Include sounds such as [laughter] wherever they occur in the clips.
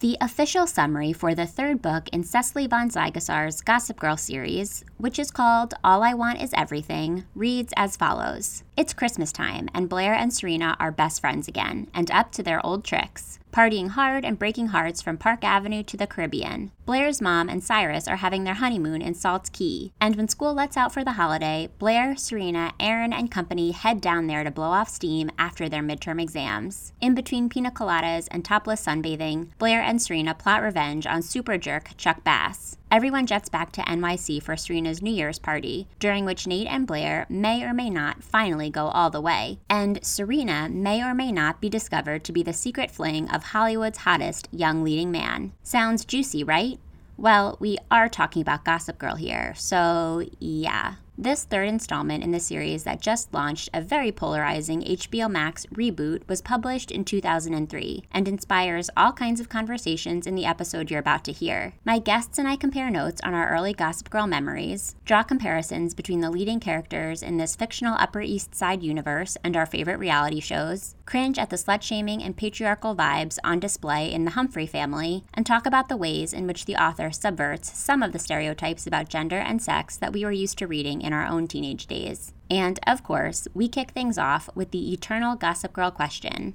The official summary for the third book in Cecily von Ziegesar's Gossip Girl series, which is called All I Want Is Everything, reads as follows It's Christmas time, and Blair and Serena are best friends again, and up to their old tricks partying hard and breaking hearts from Park Avenue to the Caribbean. Blair's mom and Cyrus are having their honeymoon in Salt Key, and when school lets out for the holiday, Blair, Serena, Aaron, and company head down there to blow off steam after their midterm exams. In between pina coladas and topless sunbathing, Blair and Serena plot revenge on super jerk Chuck Bass. Everyone jets back to NYC for Serena's New Year's party, during which Nate and Blair may or may not finally go all the way, and Serena may or may not be discovered to be the secret fling of Hollywood's hottest young leading man. Sounds juicy, right? Well, we are talking about Gossip Girl here, so yeah. This third installment in the series that just launched a very polarizing HBO Max reboot was published in 2003 and inspires all kinds of conversations in the episode you're about to hear. My guests and I compare notes on our early Gossip Girl memories, draw comparisons between the leading characters in this fictional Upper East Side universe and our favorite reality shows, cringe at the slut shaming and patriarchal vibes on display in the Humphrey family, and talk about the ways in which the author subverts some of the stereotypes about gender and sex that we were used to reading in our own teenage days. And of course, we kick things off with the eternal Gossip Girl question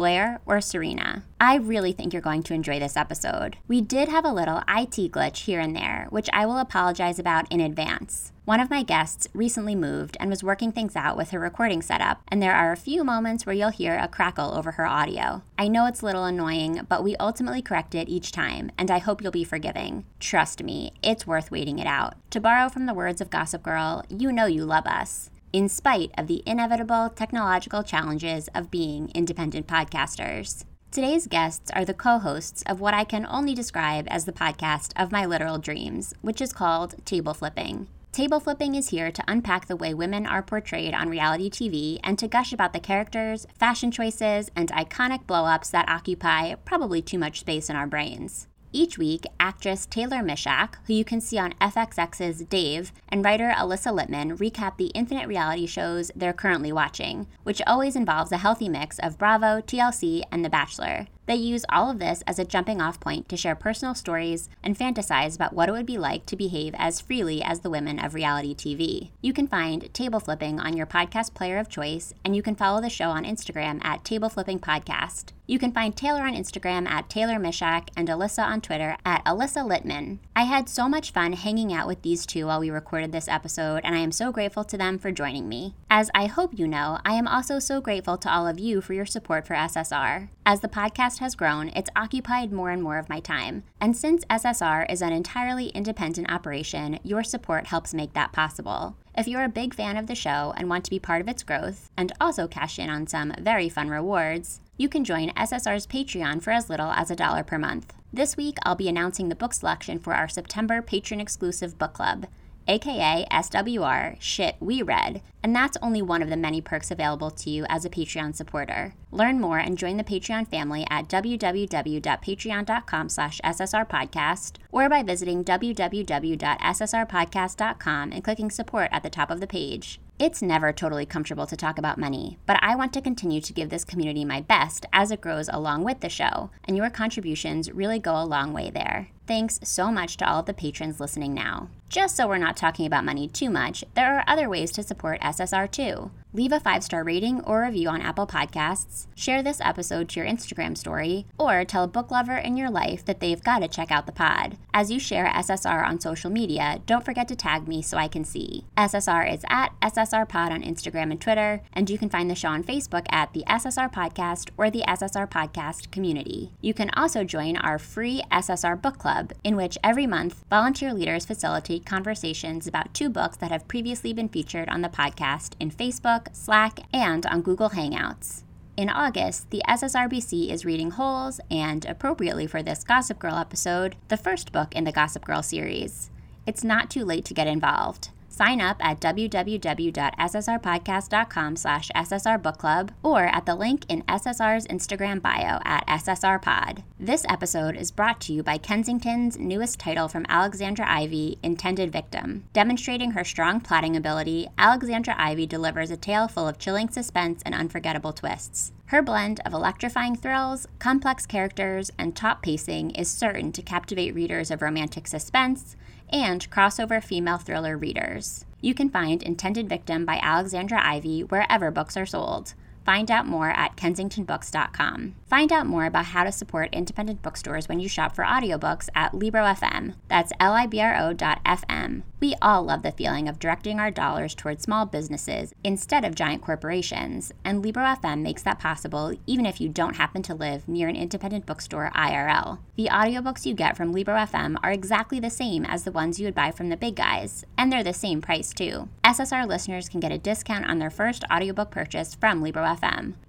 Blair or Serena? I really think you're going to enjoy this episode. We did have a little IT glitch here and there, which I will apologize about in advance. One of my guests recently moved and was working things out with her recording setup, and there are a few moments where you'll hear a crackle over her audio. I know it's a little annoying, but we ultimately correct it each time, and I hope you'll be forgiving. Trust me, it's worth waiting it out. To borrow from the words of Gossip Girl, you know you love us in spite of the inevitable technological challenges of being independent podcasters. Today's guests are the co hosts of what I can only describe as the podcast of my literal dreams, which is called Table Flipping. Table Flipping is here to unpack the way women are portrayed on reality TV and to gush about the characters, fashion choices, and iconic blow ups that occupy probably too much space in our brains. Each week, actress Taylor Misiak, who you can see on FXX's Dave, and writer Alyssa Litman recap the infinite reality shows they're currently watching, which always involves a healthy mix of Bravo, TLC, and The Bachelor. They use all of this as a jumping off point to share personal stories and fantasize about what it would be like to behave as freely as the women of reality TV. You can find Table Flipping on your podcast player of choice, and you can follow the show on Instagram at Table Flipping Podcast. You can find Taylor on Instagram at Taylor Misiak and Alyssa on Twitter at Alyssa Litman. I had so much fun hanging out with these two while we recorded this episode, and I am so grateful to them for joining me. As I hope you know, I am also so grateful to all of you for your support for SSR. As the podcast has grown, it's occupied more and more of my time. And since SSR is an entirely independent operation, your support helps make that possible. If you're a big fan of the show and want to be part of its growth, and also cash in on some very fun rewards, you can join SSR's Patreon for as little as a dollar per month. This week, I'll be announcing the book selection for our September patron exclusive book club aka SWR, Shit We Read, and that's only one of the many perks available to you as a Patreon supporter. Learn more and join the Patreon family at www.patreon.com slash ssrpodcast or by visiting www.ssrpodcast.com and clicking support at the top of the page. It's never totally comfortable to talk about money, but I want to continue to give this community my best as it grows along with the show, and your contributions really go a long way there. Thanks so much to all of the patrons listening now. Just so we're not talking about money too much, there are other ways to support SSR too. Leave a five star rating or review on Apple Podcasts, share this episode to your Instagram story, or tell a book lover in your life that they've got to check out the pod. As you share SSR on social media, don't forget to tag me so I can see. SSR is at SSR Pod on Instagram and Twitter, and you can find the show on Facebook at the SSR Podcast or the SSR Podcast community. You can also join our free SSR Book Club in which every month volunteer leaders facilitate conversations about two books that have previously been featured on the podcast in Facebook, Slack, and on Google Hangouts. In August, the SSRBC is reading Holes and, appropriately for this Gossip Girl episode, the first book in the Gossip Girl series. It's not too late to get involved. Sign up at www.ssrpodcast.com slash ssrbookclub or at the link in SSR's Instagram bio at ssrpod. This episode is brought to you by Kensington's newest title from Alexandra Ivy, Intended Victim. Demonstrating her strong plotting ability, Alexandra Ivy delivers a tale full of chilling suspense and unforgettable twists. Her blend of electrifying thrills, complex characters, and top pacing is certain to captivate readers of romantic suspense and crossover female thriller readers. You can find Intended Victim by Alexandra Ivy wherever books are sold. Find out more at kensingtonbooks.com. Find out more about how to support independent bookstores when you shop for audiobooks at Libro.fm. That's L-I-B-R-O dot F-M. We all love the feeling of directing our dollars towards small businesses instead of giant corporations, and Libro.fm makes that possible even if you don't happen to live near an independent bookstore IRL. The audiobooks you get from Libro.fm are exactly the same as the ones you would buy from the big guys, and they're the same price too. SSR listeners can get a discount on their first audiobook purchase from Libro.fm.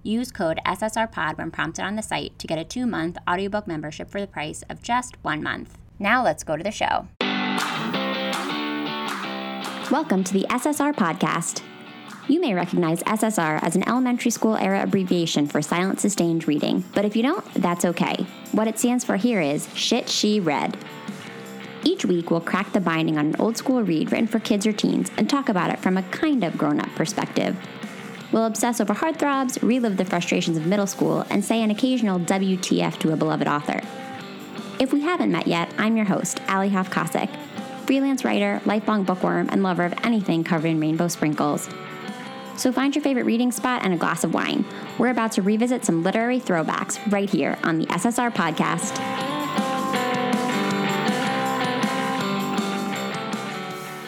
Use code SSRPOD when prompted on the site to get a two month audiobook membership for the price of just one month. Now let's go to the show. Welcome to the SSR Podcast. You may recognize SSR as an elementary school era abbreviation for silent sustained reading, but if you don't, that's okay. What it stands for here is Shit She Read. Each week, we'll crack the binding on an old school read written for kids or teens and talk about it from a kind of grown up perspective. We'll obsess over heartthrobs, relive the frustrations of middle school, and say an occasional WTF to a beloved author. If we haven't met yet, I'm your host, Alli Hoff freelance writer, lifelong bookworm, and lover of anything covered in rainbow sprinkles. So find your favorite reading spot and a glass of wine. We're about to revisit some literary throwbacks right here on the SSR podcast.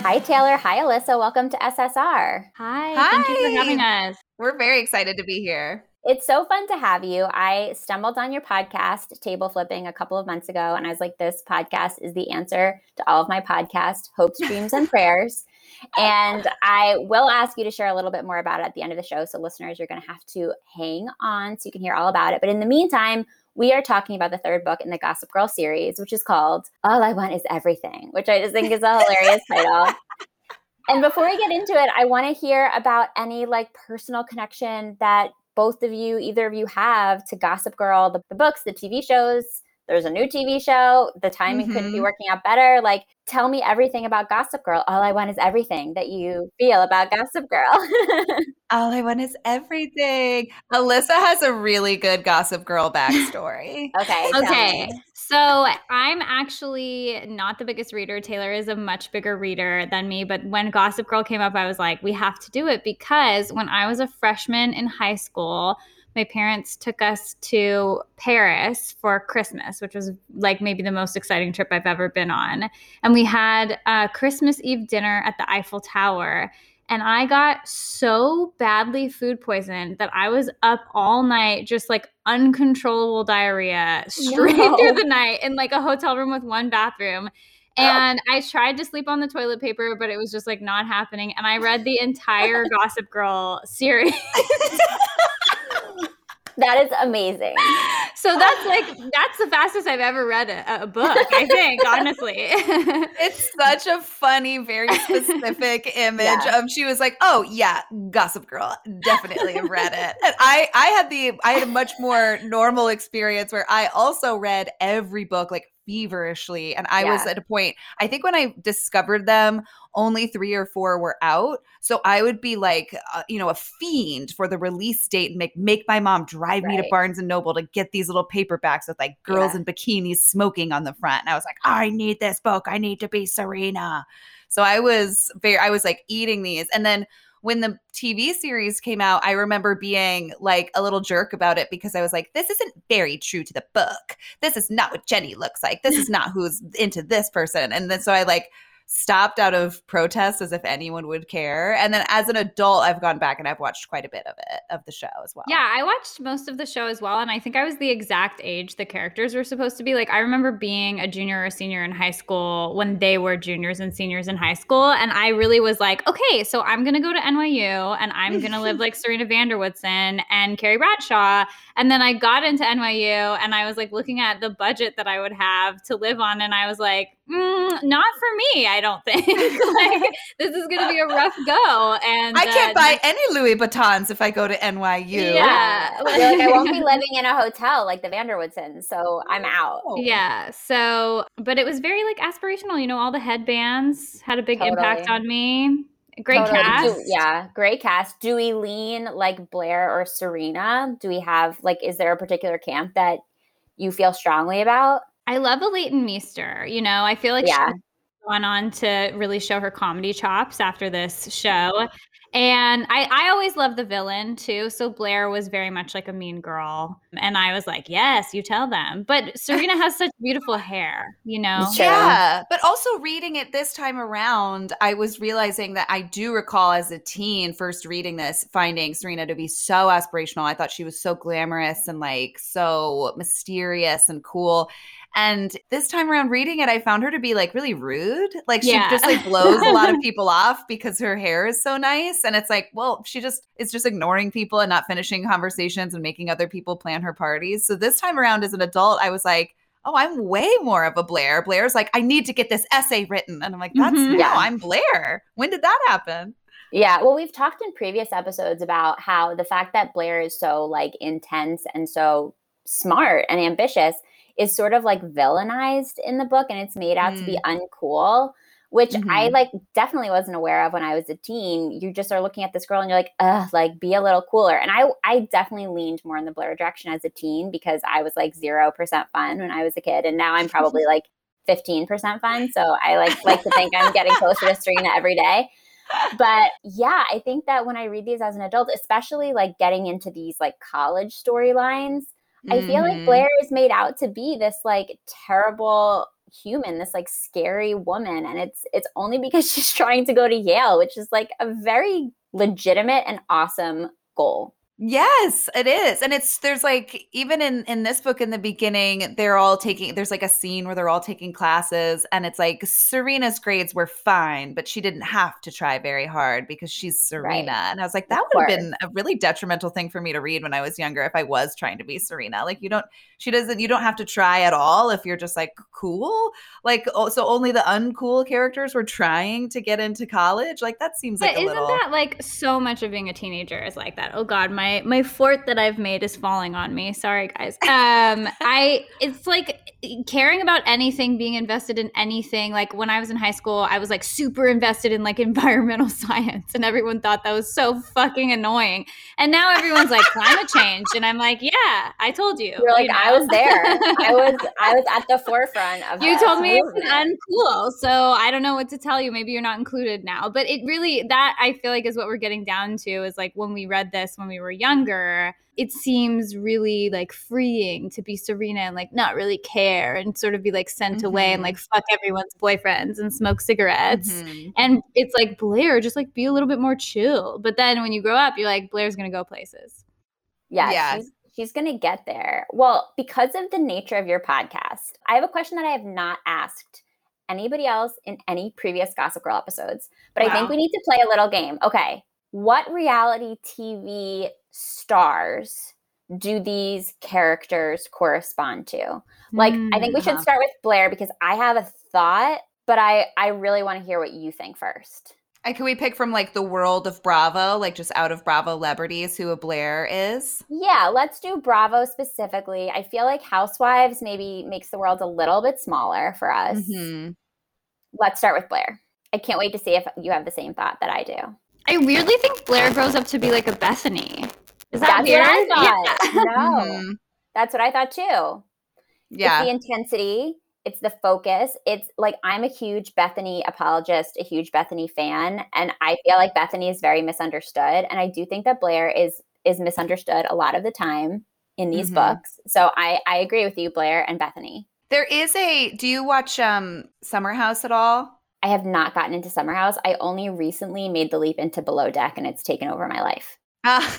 Hi, Taylor. Hi, Alyssa. Welcome to SSR. Hi. Hi. Thank you for having us. We're very excited to be here. It's so fun to have you. I stumbled on your podcast, Table Flipping, a couple of months ago, and I was like, this podcast is the answer to all of my podcast hopes, dreams, and [laughs] prayers. And I will ask you to share a little bit more about it at the end of the show. So, listeners, you're going to have to hang on so you can hear all about it. But in the meantime, we are talking about the third book in the Gossip Girl series, which is called All I Want Is Everything, which I just think is a hilarious [laughs] title. And before we get into it, I want to hear about any like personal connection that both of you, either of you have to Gossip Girl, the, the books, the TV shows. There's a new TV show. The timing mm-hmm. couldn't be working out better. Like, tell me everything about Gossip Girl. All I want is everything that you feel about Gossip Girl. [laughs] All I want is everything. Alyssa has a really good Gossip Girl backstory. okay. [laughs] Okay. So I'm actually not the biggest reader. Taylor is a much bigger reader than me. But when Gossip Girl came up, I was like, we have to do it because when I was a freshman in high school, my parents took us to Paris for Christmas, which was like maybe the most exciting trip I've ever been on. And we had a Christmas Eve dinner at the Eiffel Tower and I got so badly food poisoned that I was up all night, just like uncontrollable diarrhea straight no. through the night in like a hotel room with one bathroom. And. I tried to sleep on the toilet paper, but it was just like not happening. And I read the entire Gossip Girl series. [laughs] that is amazing. So that's like that's the fastest I've ever read a, a book. I [laughs] think honestly, [laughs] it's such a funny, very specific [laughs] image yeah. of she was like, "Oh yeah, Gossip Girl, definitely have read it." And I I had the I had a much more normal experience where I also read every book like feverishly. And I yeah. was at a point, I think when I discovered them, only three or four were out. So I would be like, uh, you know, a fiend for the release date and make, make my mom drive right. me to Barnes and Noble to get these little paperbacks with like girls yeah. in bikinis smoking on the front. And I was like, I need this book. I need to be Serena. So I was very, I was like eating these. And then when the TV series came out, I remember being like a little jerk about it because I was like, this isn't very true to the book. This is not what Jenny looks like. This is [laughs] not who's into this person. And then so I like stopped out of protest as if anyone would care. And then as an adult, I've gone back and I've watched quite a bit of it, of the show as well. Yeah, I watched most of the show as well. And I think I was the exact age the characters were supposed to be. Like, I remember being a junior or senior in high school when they were juniors and seniors in high school. And I really was like, okay, so I'm going to go to NYU and I'm going to live like [laughs] Serena van der Woodsen and Carrie Bradshaw. And then I got into NYU and I was like looking at the budget that I would have to live on. And I was like, mm, not for me, I don't think. [laughs] like, this is going to be a rough go. And I can't uh, buy any Louis Vuittons if I go to NYU. Yeah. like, I won't be living in a hotel like the van der Woodsens, so I'm out. Yeah. So, but it was very like aspirational. You know, all the headbands had a big totally. impact on me Great Totally. cast. Do- yeah, great cast. Do we lean like Blair or Serena? Do we have like is there a particular camp that you feel strongly about? I love a Leighton Meester. You know, I feel like Yeah. she's gone on to really show her comedy chops after this show. And I, I always love the villain too. So Blair was very much like a mean girl. And I was like, yes, you tell them. But [laughs] Serena has such beautiful hair, you know? Yeah, but also reading it this time around, I was realizing that I do recall as a teen first reading this, finding Serena to be so aspirational. I thought she was so glamorous and like so mysterious and cool. And this time around reading it, I found her to be like really rude. Like she Yeah. just like blows a lot of [laughs] people off because her hair is so nice. And it's like, well, she just is just ignoring people and not finishing conversations and making other people plan her parties. So this time around as an adult, I was like, oh, I'm way more of a Blair. Blair's like, I need to get this essay written. And I'm like, that's Mhm. no, Yeah. I'm Blair. When did that happen? Yeah, well, we've talked in previous episodes about how the fact that Blair is so like intense and so smart and ambitious is sort of like villainized in the book and it's made out to be uncool, which I Mhm. like definitely wasn't aware of when I was a teen. You just are looking at this girl and you're like, ugh, like be a little cooler. And I I definitely leaned more in the Blair direction as a teen because I was like zero percent fun when I was a kid. And now I'm probably [laughs] like 15% fun. So I like like to think I'm getting closer to Serena every day but yeah, I think that when I read these as an adult, especially like getting into these like college storylines, I feel like Mhm. Blair is made out to be this like terrible human, this like scary woman, and it's it's only because [laughs] she's trying to go to Yale, which is like a very legitimate and awesome goal. Yes, it is. And it's there's like even in in this book in the beginning, they're all taking there's like a scene where they're all taking classes and it's like Serena's grades were fine, but she didn't have to try very hard because she's Serena. And I was like that would have been a really detrimental thing for me to read when I was younger if I was trying to be Serena. Like you don't she doesn't you don't have to try at all if you're just like cool. Like oh, so only the uncool characters were trying to get into college. Like that seems like But a isn't little that like so much of being a teenager is like that? Oh God, my my fort that I've made is falling on me. Sorry, guys. Um, I it's like caring about anything, being invested in anything. Like when I was in high school, I was like super invested in like [laughs] environmental science, and everyone thought that was so fucking annoying. And now everyone's like climate change, and I'm like, yeah, I told you. You're like, you I was there. I was I was at the forefront of You told me it's uncool, so I don't know what to tell you. Maybe you're not included now, but it really that I feel like is what we're getting down to is like when we read this when we were younger, it seems really like freeing to be Serena and like not really care and sort of be like sent away and like fuck everyone's boyfriends and smoke cigarettes. Mhm. And it's like Blair, just like be a little bit more chill. But then when you grow up, you're like Blair's gonna go places. Yeah, Yeah. she's she's gonna get there. Well, because of the nature of your podcast, I have a question that I have not asked anybody else in any previous Gossip Girl episodes, but I think we need to play a little game. Okay, what reality TV stars do these characters correspond to? Like, I think we should uh-huh. start with Blair because I have a thought, but I I really want to hear what you think first. And can we pick from like the world of Bravo, like just out of Bravo celebrities who a Blair is? Yeah, let's do Bravo specifically. I feel like Housewives maybe makes the world a little bit smaller for us. Mhm. Let's start with Blair. I can't wait to see if you have the same thought that I do. I weirdly think Blair grows up to be like a Bethany. Is that That's weird? what I [laughs] thought. No, Mhm. that's what I thought too. Yeah. It's the intensity, it's the focus. It's like I'm a huge Bethany apologist, a huge Bethany fan, and I feel like Bethany is very misunderstood. And I do think that Blair is is misunderstood a lot of the time in these Mhm. books. So I I agree with you, Blair and Bethany. There is a do you watch um Summer House at all? I have not gotten into Summer House. I only recently made the leap into Below Deck, and it's taken over my life. Ah,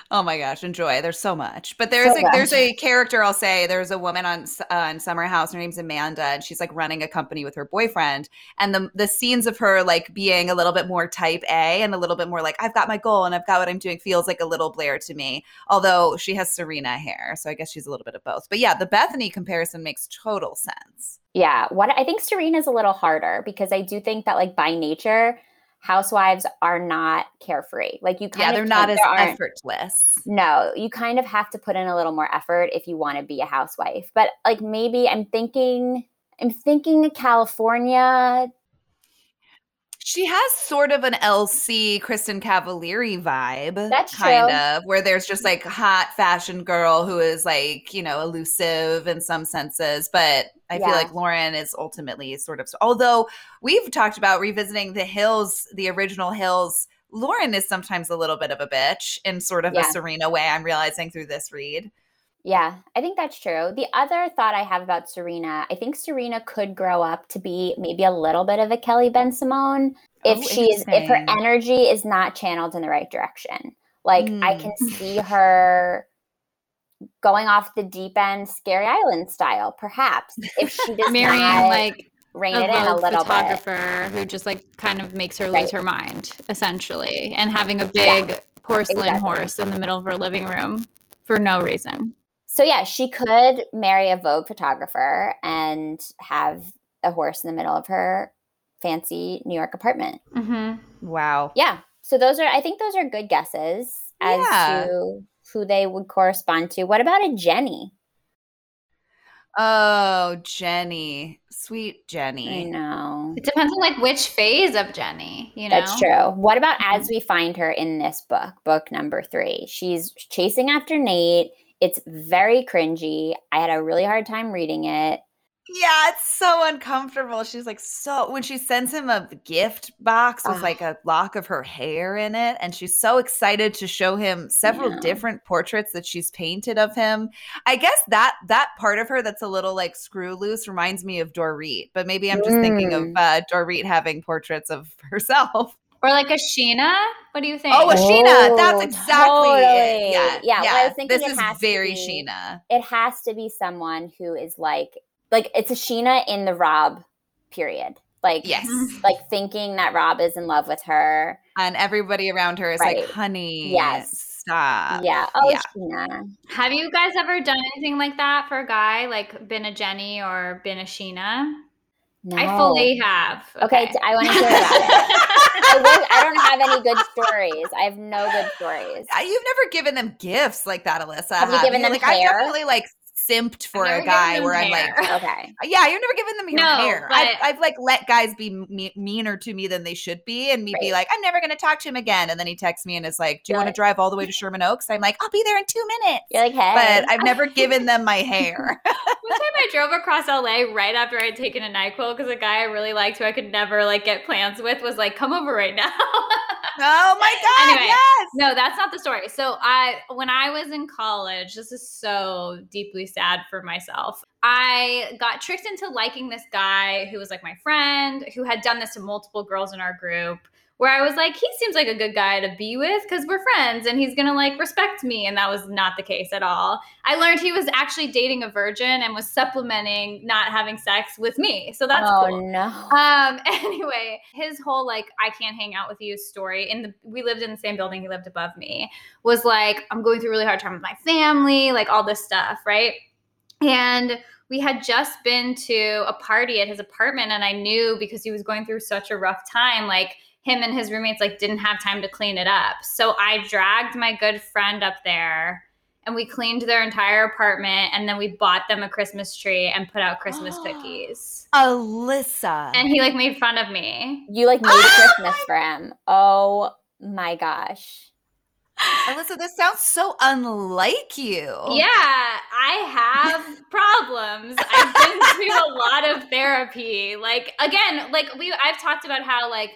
[laughs] oh my gosh, enjoy. There's so much. But there's So a, there's a character I'll say. There's a woman on uh, on Summer House. Her name's Amanda, and she's like running a company with her boyfriend. And the the scenes of her like being a little bit more type A and a little bit more like I've got my goal and I've got what I'm doing feels like a little Blair to me. Although she has Serena hair, so I guess she's a little bit of both. But yeah, the Bethany comparison makes total sense. Yeah, what I think Serena's a little harder because I do think that like by nature, housewives are not carefree. Like you kind Yeah, of they're not as effortless. No, you kind of have to put in a little more effort if you want to be a housewife. But like maybe I'm thinking I'm thinking California. She has sort of an LC Kristin Cavallari vibe. That's kind true. of where there's just like hot fashion girl who is like, you know, elusive in some senses, but I feel like Lauren is ultimately sort of although we've talked about revisiting the Hills, the original Hills. Lauren is sometimes a little bit of a bitch in sort of Yeah. a Serena way, I'm realizing through this read. Yeah, I think that's true. The other thought I have about Serena, I think Serena could grow up to be maybe a little bit of a Kelly Bensimon if Oh, she's if her energy is not channeled in the right direction. Like I Mm. can see her going off the deep end, Scary Island style, perhaps if she does Marrying like rein a it in a little bit. photographer who just like kind of makes her lose Right. her mind, essentially, and having a big porcelain exactly. horse in the middle of her living room for no reason. So yeah, she could marry a Vogue photographer and have a horse in the middle of her fancy New York apartment. Mm-hmm. Wow. Yeah. So those are I think those are good guesses as Yeah. to who they would correspond to. What about a Jenny? Oh, Jenny. Sweet Jenny. I know. It depends on like which phase of Jenny, you know. That's true. What about Mm-hmm. as we find her in this book, book number three? She's chasing after Nate. It's very cringy. I had a really hard time reading it. Yeah, it's so uncomfortable. She's like so when she sends him a gift box with Ugh. like a lock of her hair in it, and she's so excited to show him several Yeah. different portraits that she's painted of him. I guess that that part of her that's a little like screw loose reminds me of Dorit, but maybe I'm just thinking of Mm. uh, Dorit having portraits of [laughs] herself. Or like a Sheena. What do you think? Oh, a Sheena. That's Oh, exactly it. totally. Yeah, Yeah, well, I was thinking this it is has to very be- Sheena. It has to be someone who is like like it's a Sheena in the Rob period. Like Yes. [laughs] like thinking that Rob is in love with her. And everybody around her is Right. like, honey, Yes. stop. yeah. Oh, yeah. Sheena. Have you guys ever done anything like that for a guy, like been a Jenny or been a Sheena? No. I fully have. Okay, t- I want to hear about it. I, [laughs] will, I don't have any good stories. I have no good stories. You've never given them gifts like that, Alyssa. Have you given them like hair? I've definitely like simped for a guy them where I'm hair. like, Okay. yeah, you're never giving them your No, hair. I've, I've like let guys be me- meaner to me than they should be, and me be like, I'm never going to talk to him again. And then he texts me and is like, Do you You're want to drive all the way to Sherman Oaks? I'm like, I'll be there in two minutes. You're like, hey. but I've never given them my [laughs] hair. [laughs] One time I drove across LA right after I'd taken a NyQuil because a guy I really liked who I could never like get plans with was like, come over right now. [laughs] oh my god, Anyway, yes. no, that's not the story. So I when I was in college, this is so deeply sad for myself. I got tricked into liking this guy who was like my friend, who had done this to multiple girls in our group. Where I was like, he seems like a good guy to be with because we're friends and he's gonna like respect me. And that was not the case at all. I learned he was actually dating a virgin and was supplementing not having sex with me. So that's oh cool. no. Um. [laughs] Anyway, his whole like I can't hang out with you story. In the we lived in the same building. He lived above me. Was like I'm going through a really hard time with my family. Like all this stuff, right? And we had just been to a party at his apartment, and I knew because he was going through such a rough time, like him and his roommates like didn't have time to clean it up. So I dragged my good friend up there. And we cleaned their entire apartment, and then we bought them a Christmas tree and put out Christmas [gasps] cookies. Alyssa. And he like made fun of me. You like made oh Christmas for him. Oh my gosh. Alyssa, this sounds so unlike you. Yeah, I have [laughs] problems. I've been through a lot of therapy. Like again, like we I've talked about how like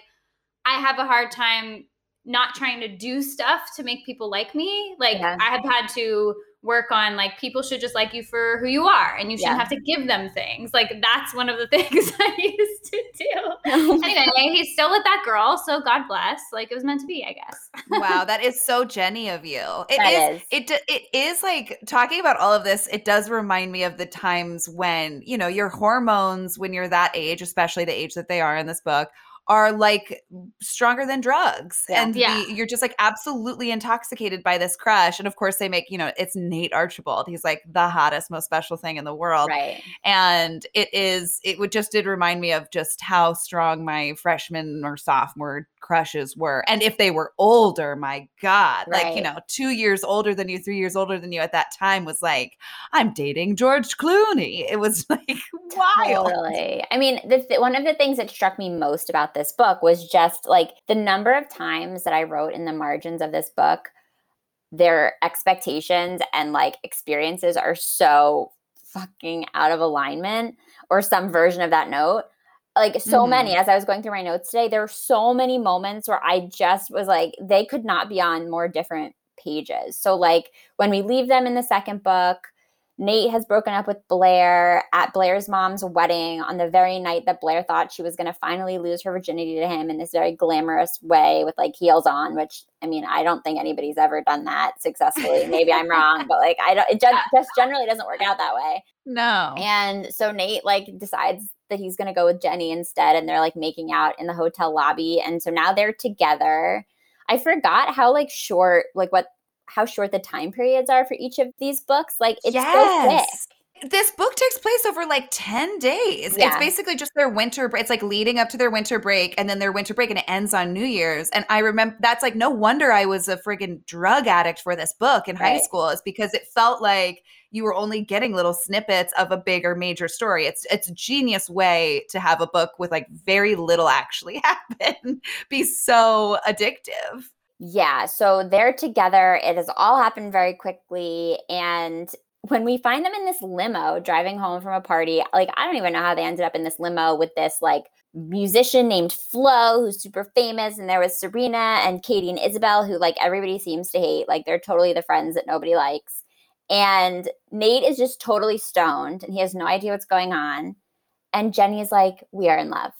I have a hard time not trying to do stuff to make people like me. Like Yeah. I have had to work on like people should just like you for who you are and you shouldn't Yeah. have to give them things. Like that's one of the [laughs] things I used to do. [laughs] Oh anyway, he's still with that girl, so God bless. Like it was meant to be, I guess. wow, [laughs] that is so Jenny of you. It is, is. It it is like talking about all of this. It does remind me of the times when you know your hormones, when you're that age, especially the age that they are in this book, are like stronger than drugs, Yeah. and Yeah. the, you're just like absolutely intoxicated by this crush. And of course, they make you know it's Nate Archibald. He's like the hottest, most special thing in the world right. and it is it would just did remind me of just how strong my freshman or sophomore crushes were and if they were older my god like you know two years older than you three years older than you at that time was like i'm dating george clooney it was [laughs] like wild Totally. I mean, the th- one of the things that struck me most about about this book was just like the number of times that I wrote in the margins of this book, their expectations and like experiences are so fucking out of alignment or some version of that note. Like so mm-hmm. many, as I was going through my notes today, there were so many moments where I just was like, they could not be on more different pages. So, like when we leave them in the second book, Nate has broken up with Blair at Blair's mom's wedding on the very night that Blair thought she was going to finally lose her virginity to him in this very glamorous way with like heels on, which I mean, I don't think anybody's ever done that successfully. Maybe I'm wrong, but like I don't, it just, just generally doesn't work out that way. No. And so Nate like decides that he's going to go with Jenny instead. And they're like making out in the hotel lobby. And so now they're together. I forgot how like short, like what how short the time periods are for each of these books. Like it's yes. so quick. This book takes place over like 10 days. Yeah. It's basically just their winter break. It's like leading up to their winter break and then their winter break and it ends on New Year's. And I remember that's like no wonder I was a friggin' drug addict for this book in right. high school, is because it felt like you were only getting little snippets of a bigger major story. It's it's a genius way to have a book with like very little actually [laughs] happen be so addictive. Yeah, so they're together. It has all happened very quickly. And when we find them in this limo driving home from a party, like I don't even know how they ended up in this limo with this like musician named Flo, who's super famous. And there was Serena and Katie and Isabel, who like everybody seems to hate. Like they're totally the friends that nobody likes. And Nate is just totally stoned and he has no idea what's going on. And Jenny is like, We are in love.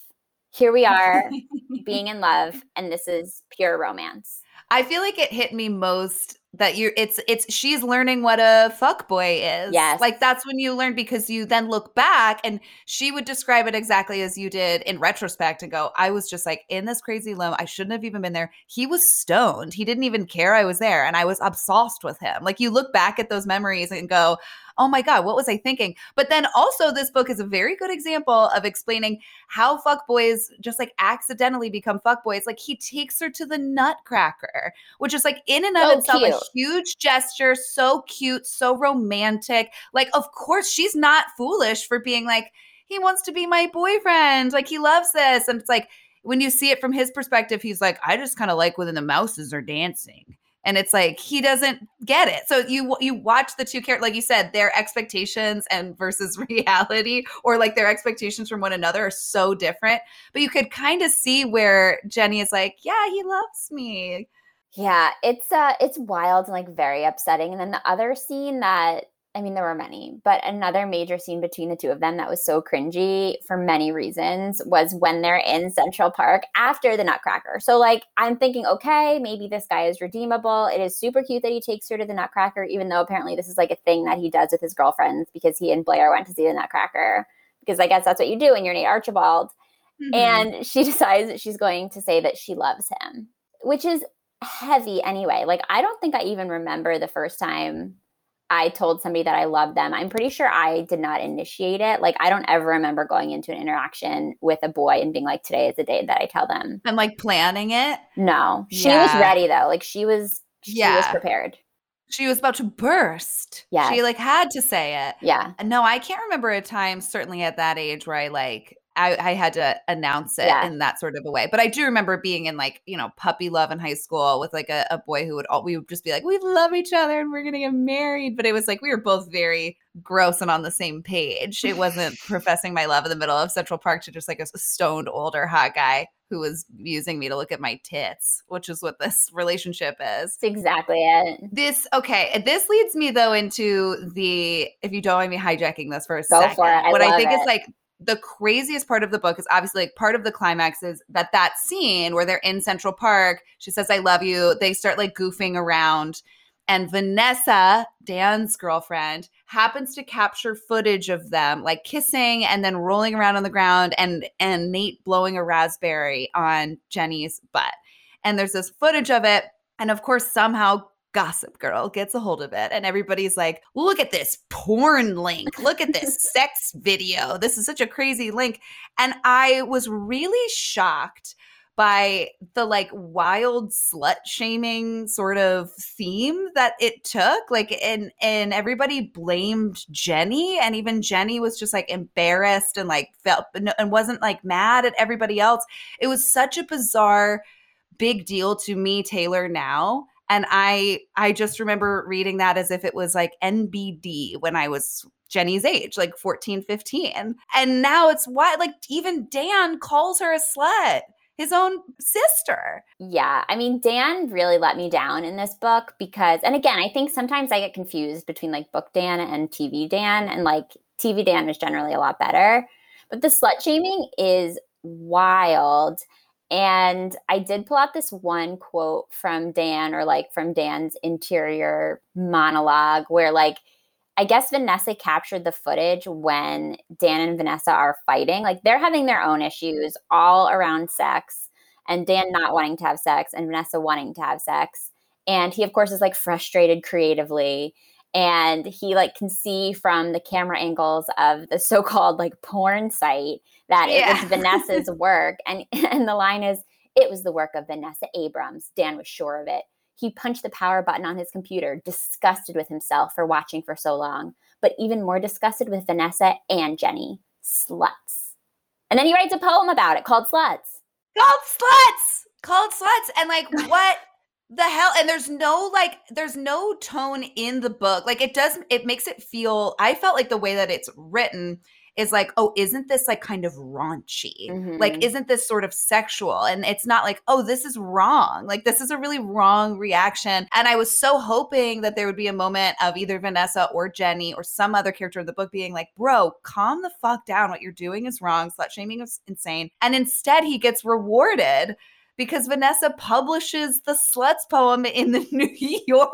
Here we are [laughs] being in love, and this is pure romance. I feel like it hit me most that you're it's it's she's learning what a fuck boy is. Yes. Like that's when you learn because you then look back and she would describe it exactly as you did in retrospect and go, I was just like in this crazy limo. I shouldn't have even been there. He was stoned. He didn't even care I was there. And I was obsessed with him. Like you look back at those memories and go, oh my God, what was I thinking? But then also, this book is a very good example of explaining how fuck boys just like accidentally become fuck boys. Like he takes her to the Nutcracker, which is like in and of so itself cute. a huge gesture, so cute, so romantic. Like, of course, she's not foolish for being like, he wants to be my boyfriend. Like, he loves this. And it's like, when you see it from his perspective, he's like, I just kind of like when the mouses are dancing and it's like he doesn't get it. So you you watch the two characters like you said their expectations and versus [laughs] reality or like their expectations from one another are so different. But you could kind of see where jenny is like yeah he loves me. Yeah it's uh it's wild and like very upsetting. And then the other scene that I mean, there were many, but another major scene between the two of them that was so cringy for many reasons was when they're in Central Park after the Nutcracker. So, like, I'm thinking, okay, maybe this guy is redeemable. It is super cute that he takes her to the Nutcracker, even though apparently this is like a thing that he does with his girlfriends because he and Blair went to see the Nutcracker. Because I guess that's what you do when you're Nate Archibald. Mm-hmm. And [laughs] she decides that she's going to say that she loves him, which is heavy anyway. Like, I don't think I even remember the first time I told somebody that I loved them. I'm pretty sure I did not initiate it. Like I don't ever remember going into an interaction with a boy and being like, "Today is the day that I tell them." And like planning it. No, she yeah. was ready though. Like she was, she yeah. was prepared. She was about to burst. Yeah, she like had to say it. Yeah. No, I can't remember a time, certainly at that age, where I like I, I, had to announce it yeah. in that sort of a way. But I do remember being in like, you know, puppy love in high school with like a, a boy who would all, we would just be like, we love each other and we're going to get married. But it was like, we were both very gross and on the same page. It wasn't [laughs] professing my love in the middle of Central Park to just like a stoned older hot guy who was using me to look at my tits, which is what this relationship is. That's exactly it. This okay. This leads me though into the if you don't mind me hijacking this for a Go second. For it. I what I think it. is like the craziest part of the book is obviously like part of the climax is that that scene where they're in Central Park. She says, "I love you." They start like goofing around, and Vanessa, Dan's girlfriend, happens to capture footage of them like kissing and then rolling around on the ground, and and Nate blowing a raspberry on Jenny's butt. And there's this footage of it, and of course somehow Gossip Girl gets a hold of it, and everybody's like, look at this porn link. Look at this [laughs] sex video. This is such a crazy link. And I was really shocked by the like wild slut shaming sort of theme that it took like and and everybody blamed jenny and even jenny was just like embarrassed and like felt and wasn't like mad at everybody else it was such a bizarre big deal to me taylor now and i i just remember reading that as if it was like nbd when i was jenny's age like 14 15 and now it's why like even dan calls her a slut his own sister. Yeah. I mean, Dan really let me down in this book because, and again, I think sometimes I get confused between like book Dan and TV Dan, and like TV Dan is generally a lot better. But the slut shaming is wild. And I did pull out this one quote from Dan or like from Dan's interior monologue where like I guess Vanessa captured the footage when Dan and Vanessa are fighting. Like they're having their own issues all around sex, and Dan not wanting to have sex, and Vanessa wanting to have sex. And he, of course, is like frustrated creatively. And he like can see from the camera angles of the so-called like porn site that yeah. it was [laughs] Vanessa's work. And and the line is, it was the work of Vanessa Abrams. Dan was sure of it. He punched the power button on his computer, disgusted with himself for watching for so long, but even more disgusted with Vanessa and Jenny. Sluts. And then he writes a poem about it called Sluts. Called Sluts! Called Sluts. And like, [laughs] what? The hell and there's no like there's no tone in the book like it does it makes it feel i felt like the way that it's written is like, oh, isn't this like kind of raunchy? Mm-hmm. Like, isn't this sort of sexual? And it's not like, oh, this is wrong. Like, this is a really wrong reaction. And I was so hoping that there would be a moment of either Vanessa or Jenny or some other character in the book being like, bro, calm the fuck down. What you're doing is wrong. Slut shaming is insane. And instead, he gets rewarded because Vanessa publishes the sluts poem in the [laughs] New Yorker.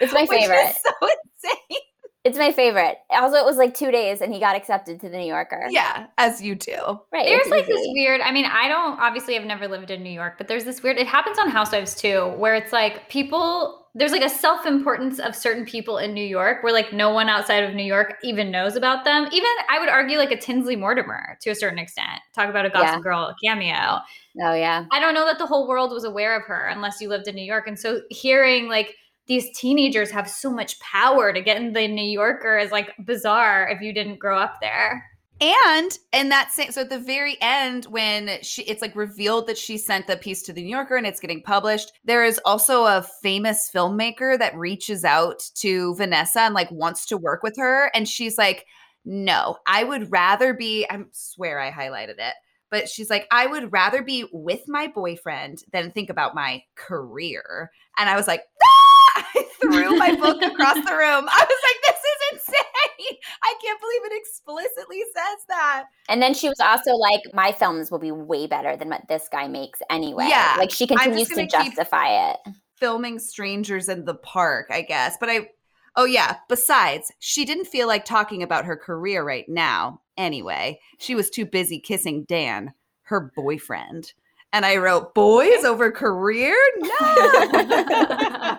It's my favorite. so [laughs] insane. It's my favorite. Also, it was like two days and he got accepted to the New Yorker. Yeah, as you do. Right. There's like easy. this [laughs] weird, I mean, I don't, obviously, I've never lived in New York, but there's this weird, it happens on Housewives too, where it's like people, there's like a self importance of certain people in New York where like no one outside of New York even knows about them. Even I would argue like a Tinsley Mortimer to a certain extent. Talk about a Gossip yeah. Girl cameo. Oh, yeah. I don't know that the whole world was aware of her unless you lived in New York. And so hearing like, these teenagers have so much power to get in the New Yorker is like bizarre if you didn't grow up there. And in that same, so at the very end, when she, it's like revealed that she sent the piece to the New Yorker and it's getting published, there is also a famous filmmaker that reaches out to Vanessa and like wants to work with her. And she's like, no, I would rather be, I swear I highlighted it, but she's like, I would rather be with my boyfriend than think about my career. And I was like, ah! [laughs] I threw my book across the [laughs] room. I was like, this is insane. [laughs] I can't believe it explicitly says that. And then she was also like, my films will be way better than what this guy makes anyway. Yeah. Like she continues to justify it. Filming strangers in the park, I guess. But I, oh yeah, besides, she didn't feel like talking about her career right now. Anyway, she was too busy kissing Dan, her boyfriend and I wrote boys [laughs] over career. No. [laughs]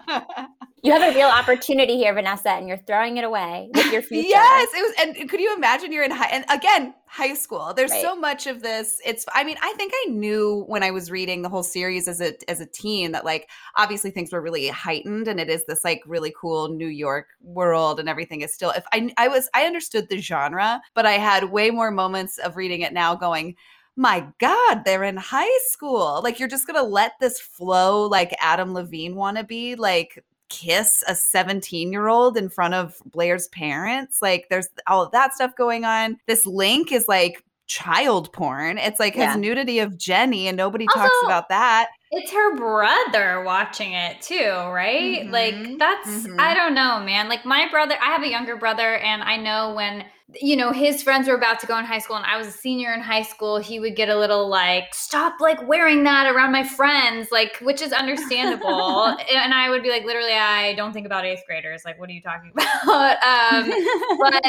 [laughs] you have a real opportunity here, Vanessa, and you're throwing it away with your [laughs] future. Yes, it was. And could you imagine you're in high? And again, high school. There's right. so much of this. It's. I mean, I think I knew when I was reading the whole series as a as a teen that like obviously things were really heightened, and it is this like really cool New York world, and everything is still. If I I was I understood the genre, but I had way more moments of reading it now going my God, they're in high school. Like, you're just going to let this Flo like Adam Levine want to be, like, kiss a 17 year old in front of Blair's parents. Like, there's all of that stuff going on. This link is like child porn. It's like yeah. his nudity of Jenny, and nobody also, talks about that. It's her brother watching it too, right? Mm-hmm. Like, that's, mm-hmm. I don't know, man. Like, my brother, I have a younger brother, and I know when you know his friends were about to go in high school and i was a senior in high school. He would get a little like stop like wearing that around my friends like which is understandable. [laughs] And i would be like literally i don't think about eighth graders. Like what are you talking [laughs] about? Um, but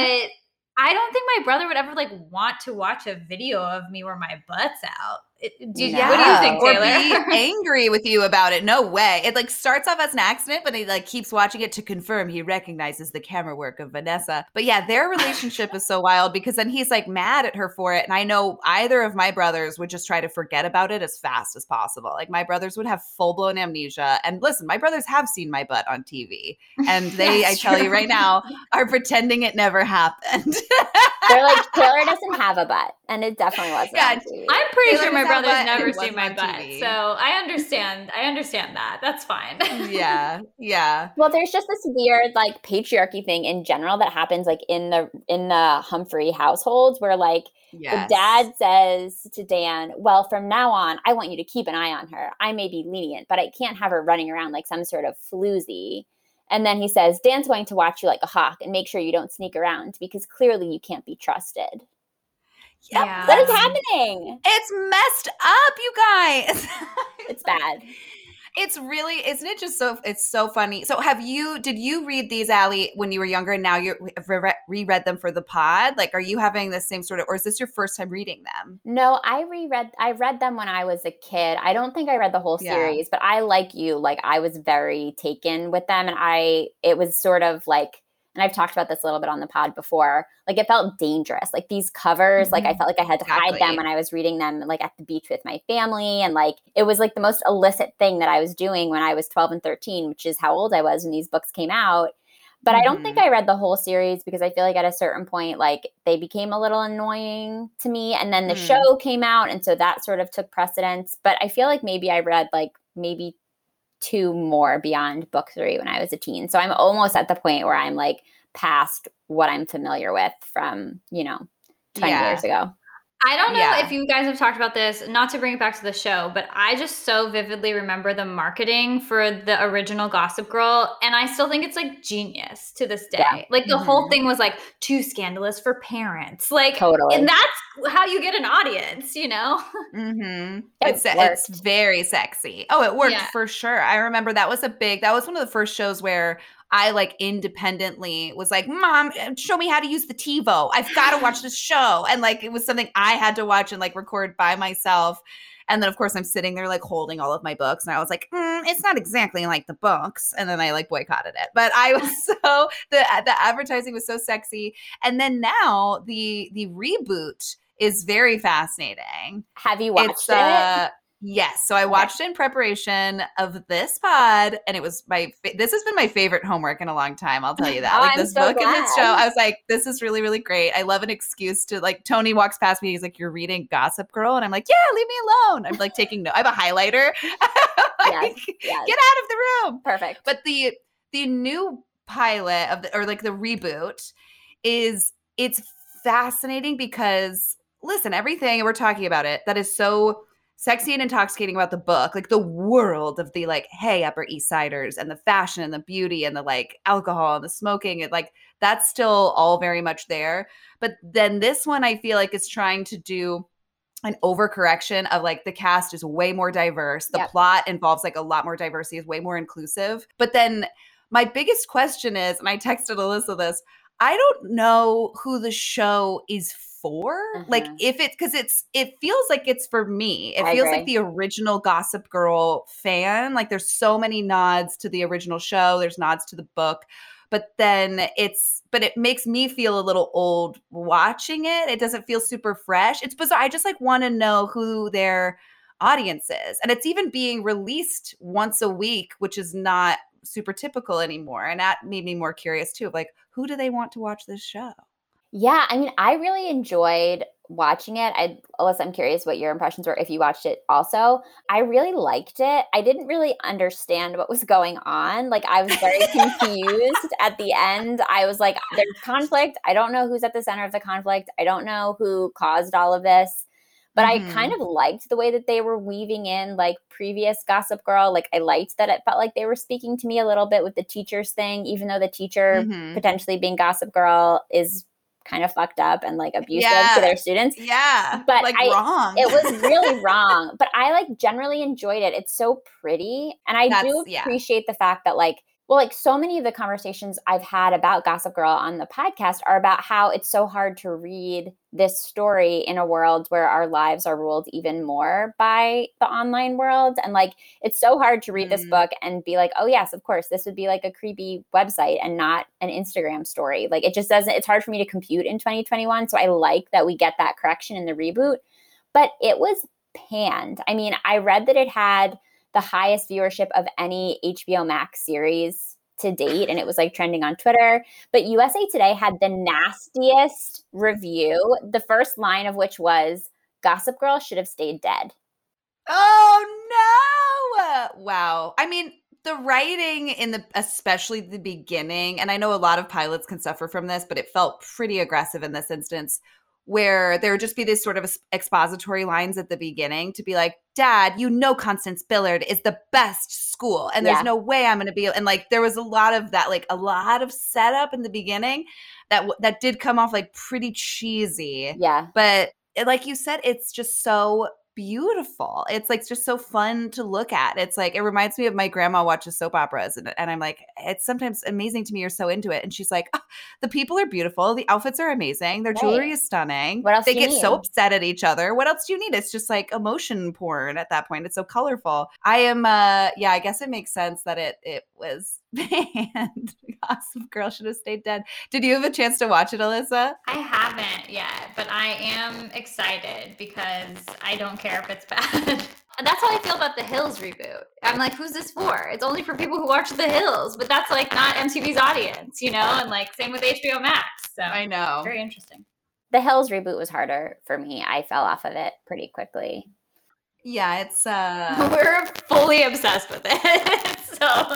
i don't think my brother would ever like want to watch a video of me where my butt's out Do, yeah. What do you think, Taylor? Or be [laughs] angry with you about it. No way. It like starts off as an accident, but he like keeps watching it to confirm he recognizes the camera work of Vanessa. But yeah, their relationship is so wild because then he's like mad at her for it. And I know either of my brothers would just try to forget about it as fast as possible. Like my brothers would have full blown amnesia. And listen, my brothers have seen my butt on TV. And they, [laughs] I tell true. you right now, are pretending it never happened. [laughs] They're like, Taylor doesn't have a butt. And it definitely wasn't. Yeah, I'm pretty Taylor sure my brother's never seen my butt. TV. So I understand. I understand that. That's fine. [laughs] yeah. Yeah. Well, there's just this weird like patriarchy thing in general that happens like in the in the Humphrey households where like yes. the dad says to Dan, Well, from now on, I want you to keep an eye on her. I may be lenient, but I can't have her running around like some sort of floozy. And then he says, Dan's going to watch you like a hawk and make sure you don't sneak around because clearly you can't be trusted. Yep. Yeah. What is happening? It's messed up, you guys. [laughs] it's bad. It's really, isn't it just so, it's so funny. So have you, did you read these, Alli, when you were younger and now you reread them for the pod? Like, are you having the same sort of, or is this your first time reading them? No, I reread, I read them when I was a kid. I don't think I read the whole series, yeah. but I, like you, like I was very taken with them. And I, it was sort of like, and I've talked about this a little bit on the pod before. Like it felt dangerous. Like these covers, mm-hmm. like I mm-hmm. felt like I had to exactly. hide them when I was reading them like at the beach with my family. And like it was like the most illicit thing that I was doing when I was 12 and 13, which is how old I was when these books came out. But mm-hmm. I don't think mm-hmm. I read the whole series because I feel like at a certain point, like they became a little annoying to me. And then the mm. show came out. And so that sort of took precedence. But I feel like maybe I read like maybe two more beyond book three when I was a teen. So I'm almost at the point where I'm like past what I'm familiar with from, you know, 20 yeah. years ago. I don't know yeah. if you guys have talked about this, not to bring it back to the show, but I just so vividly remember the marketing for the original Gossip Girl. And I still think it's like genius to this day. Yeah. Like the mm-hmm. whole thing was like too scandalous for parents. Like, totally. And that's how you get an audience, you know? Mm-hmm. [laughs] It it's, it's very sexy. Oh, it worked yeah. for sure. I remember that was a big, that was one of the first shows where I like independently was like, Mom, eh, show me how to use the TiVo. I've got to [laughs] watch this show. And like it was something I had to watch and like record by myself. And then, of course, I'm sitting there like holding all of my books, and I was like, mm, "It's not exactly like the books." And then I like boycotted it. But I was [laughs] so the the advertising was so sexy. And then now the the reboot is very fascinating. Have you watched it's, it? Yes. So I watched it in preparation of this pod, and it was my. Fa- this has been my favorite homework in a long time. I'll tell you that. like this so book glad. and this show, I was like, this is really, really great. I love an excuse to like. Tony walks past me. He's like, "You're reading Gossip Girl," and I'm like, "Yeah, leave me alone." I'm like taking note. I have a highlighter. [laughs] like, yes, yes. Get out of the room. Perfect. But the the new pilot of the or like the reboot is it's fascinating because listen, everything we're talking about it that is so sexy and intoxicating about the book, like the world of the like, hey, Upper East Siders and the fashion and the beauty and the like alcohol and the smoking, and like that's still all very much there. But then this one, I feel like is trying to do an overcorrection of like the cast is way more diverse. The yep. plot involves like a lot more diversity, is way more inclusive. But then my biggest question is, and I texted Alyssa this, I don't know who the show is for mm-hmm. like if it because it's it feels like it's for me it I feels agree. like the original gossip girl fan like there's so many nods to the original show there's nods to the book but then it's but it makes me feel a little old watching it it doesn't feel super fresh it's bizarre i just like want to know who their audience is and it's even being released once a week which is not super typical anymore and that made me more curious too like who do they want to watch this show yeah, I mean, I really enjoyed watching it. I Alyssa, I'm curious what your impressions were if you watched it also. I really liked it. I didn't really understand what was going on. Like I was very confused at the end. I was like, there's conflict. I don't know who's at the center of the conflict. I don't know who caused all of this. But mm-hmm. I kind of liked the way that they were weaving in like previous Gossip Girl. Like I liked that it felt like they were speaking to me a little bit with the teachers thing, even though the teacher mm-hmm. potentially being Gossip Girl is kind of fucked up and like abusive yeah. to their students. Yeah. But like I, wrong. it was really [laughs] wrong. But I like generally enjoyed it. It's so pretty. And I That's, do appreciate yeah. the fact that like well, like so many of the conversations I've had about Gossip Girl on the podcast are about how it's so hard to read this story in a world where our lives are ruled even more by the online world. And like, it's so hard to read mm. this book and be like, oh, yes, of course, this would be like a creepy website and not an Instagram story. Like, it just doesn't, it's hard for me to compute in 2021. So I like that we get that correction in the reboot. But it was panned. I mean, I read that it had the highest viewership of any HBO Max series to date and it was like trending on Twitter. But USA Today had the nastiest review, the first line of which was Gossip Girl should have stayed dead. Oh no. Wow. I mean, the writing in the especially the beginning, and I know a lot of pilots can suffer from this, but it felt pretty aggressive in this instance where there would just be these sort of expository lines at the beginning to be like, Dad, you know, Constance Billard is the best school, and there's yeah. no way I'm going to be. And like, there was a lot of that, like a lot of setup in the beginning that that did come off like pretty cheesy. Yeah, but like you said, it's just so beautiful. It's like just so fun to look at. It's like it reminds me of my grandma watches soap operas, and, and I'm like, it's sometimes amazing to me. You're so into it, and she's like, oh, [laughs] the people are beautiful, the outfits are amazing, their right. jewelry is stunning. What else? They get need? so upset at each other. What else do you need? It's just like emotion porn at that point. It's so colorful. I am, uh yeah, I guess it makes sense that it it was [laughs] banned. Gossip Girl should have stayed dead. Did you have a chance to watch it, Alyssa? I haven't yet, but I am excited because I don't care if it's [laughs] bad. that's how I feel about the Hills reboot. I'm like, who's this for? It's only for people who watch the Hills, but that's like not MTV's audience, you know? And like same with HBO Max. So I know. Very interesting. The Hills reboot was harder for me. I fell off of it pretty quickly. Yeah, it's uh [laughs] we're fully obsessed with it. [laughs] so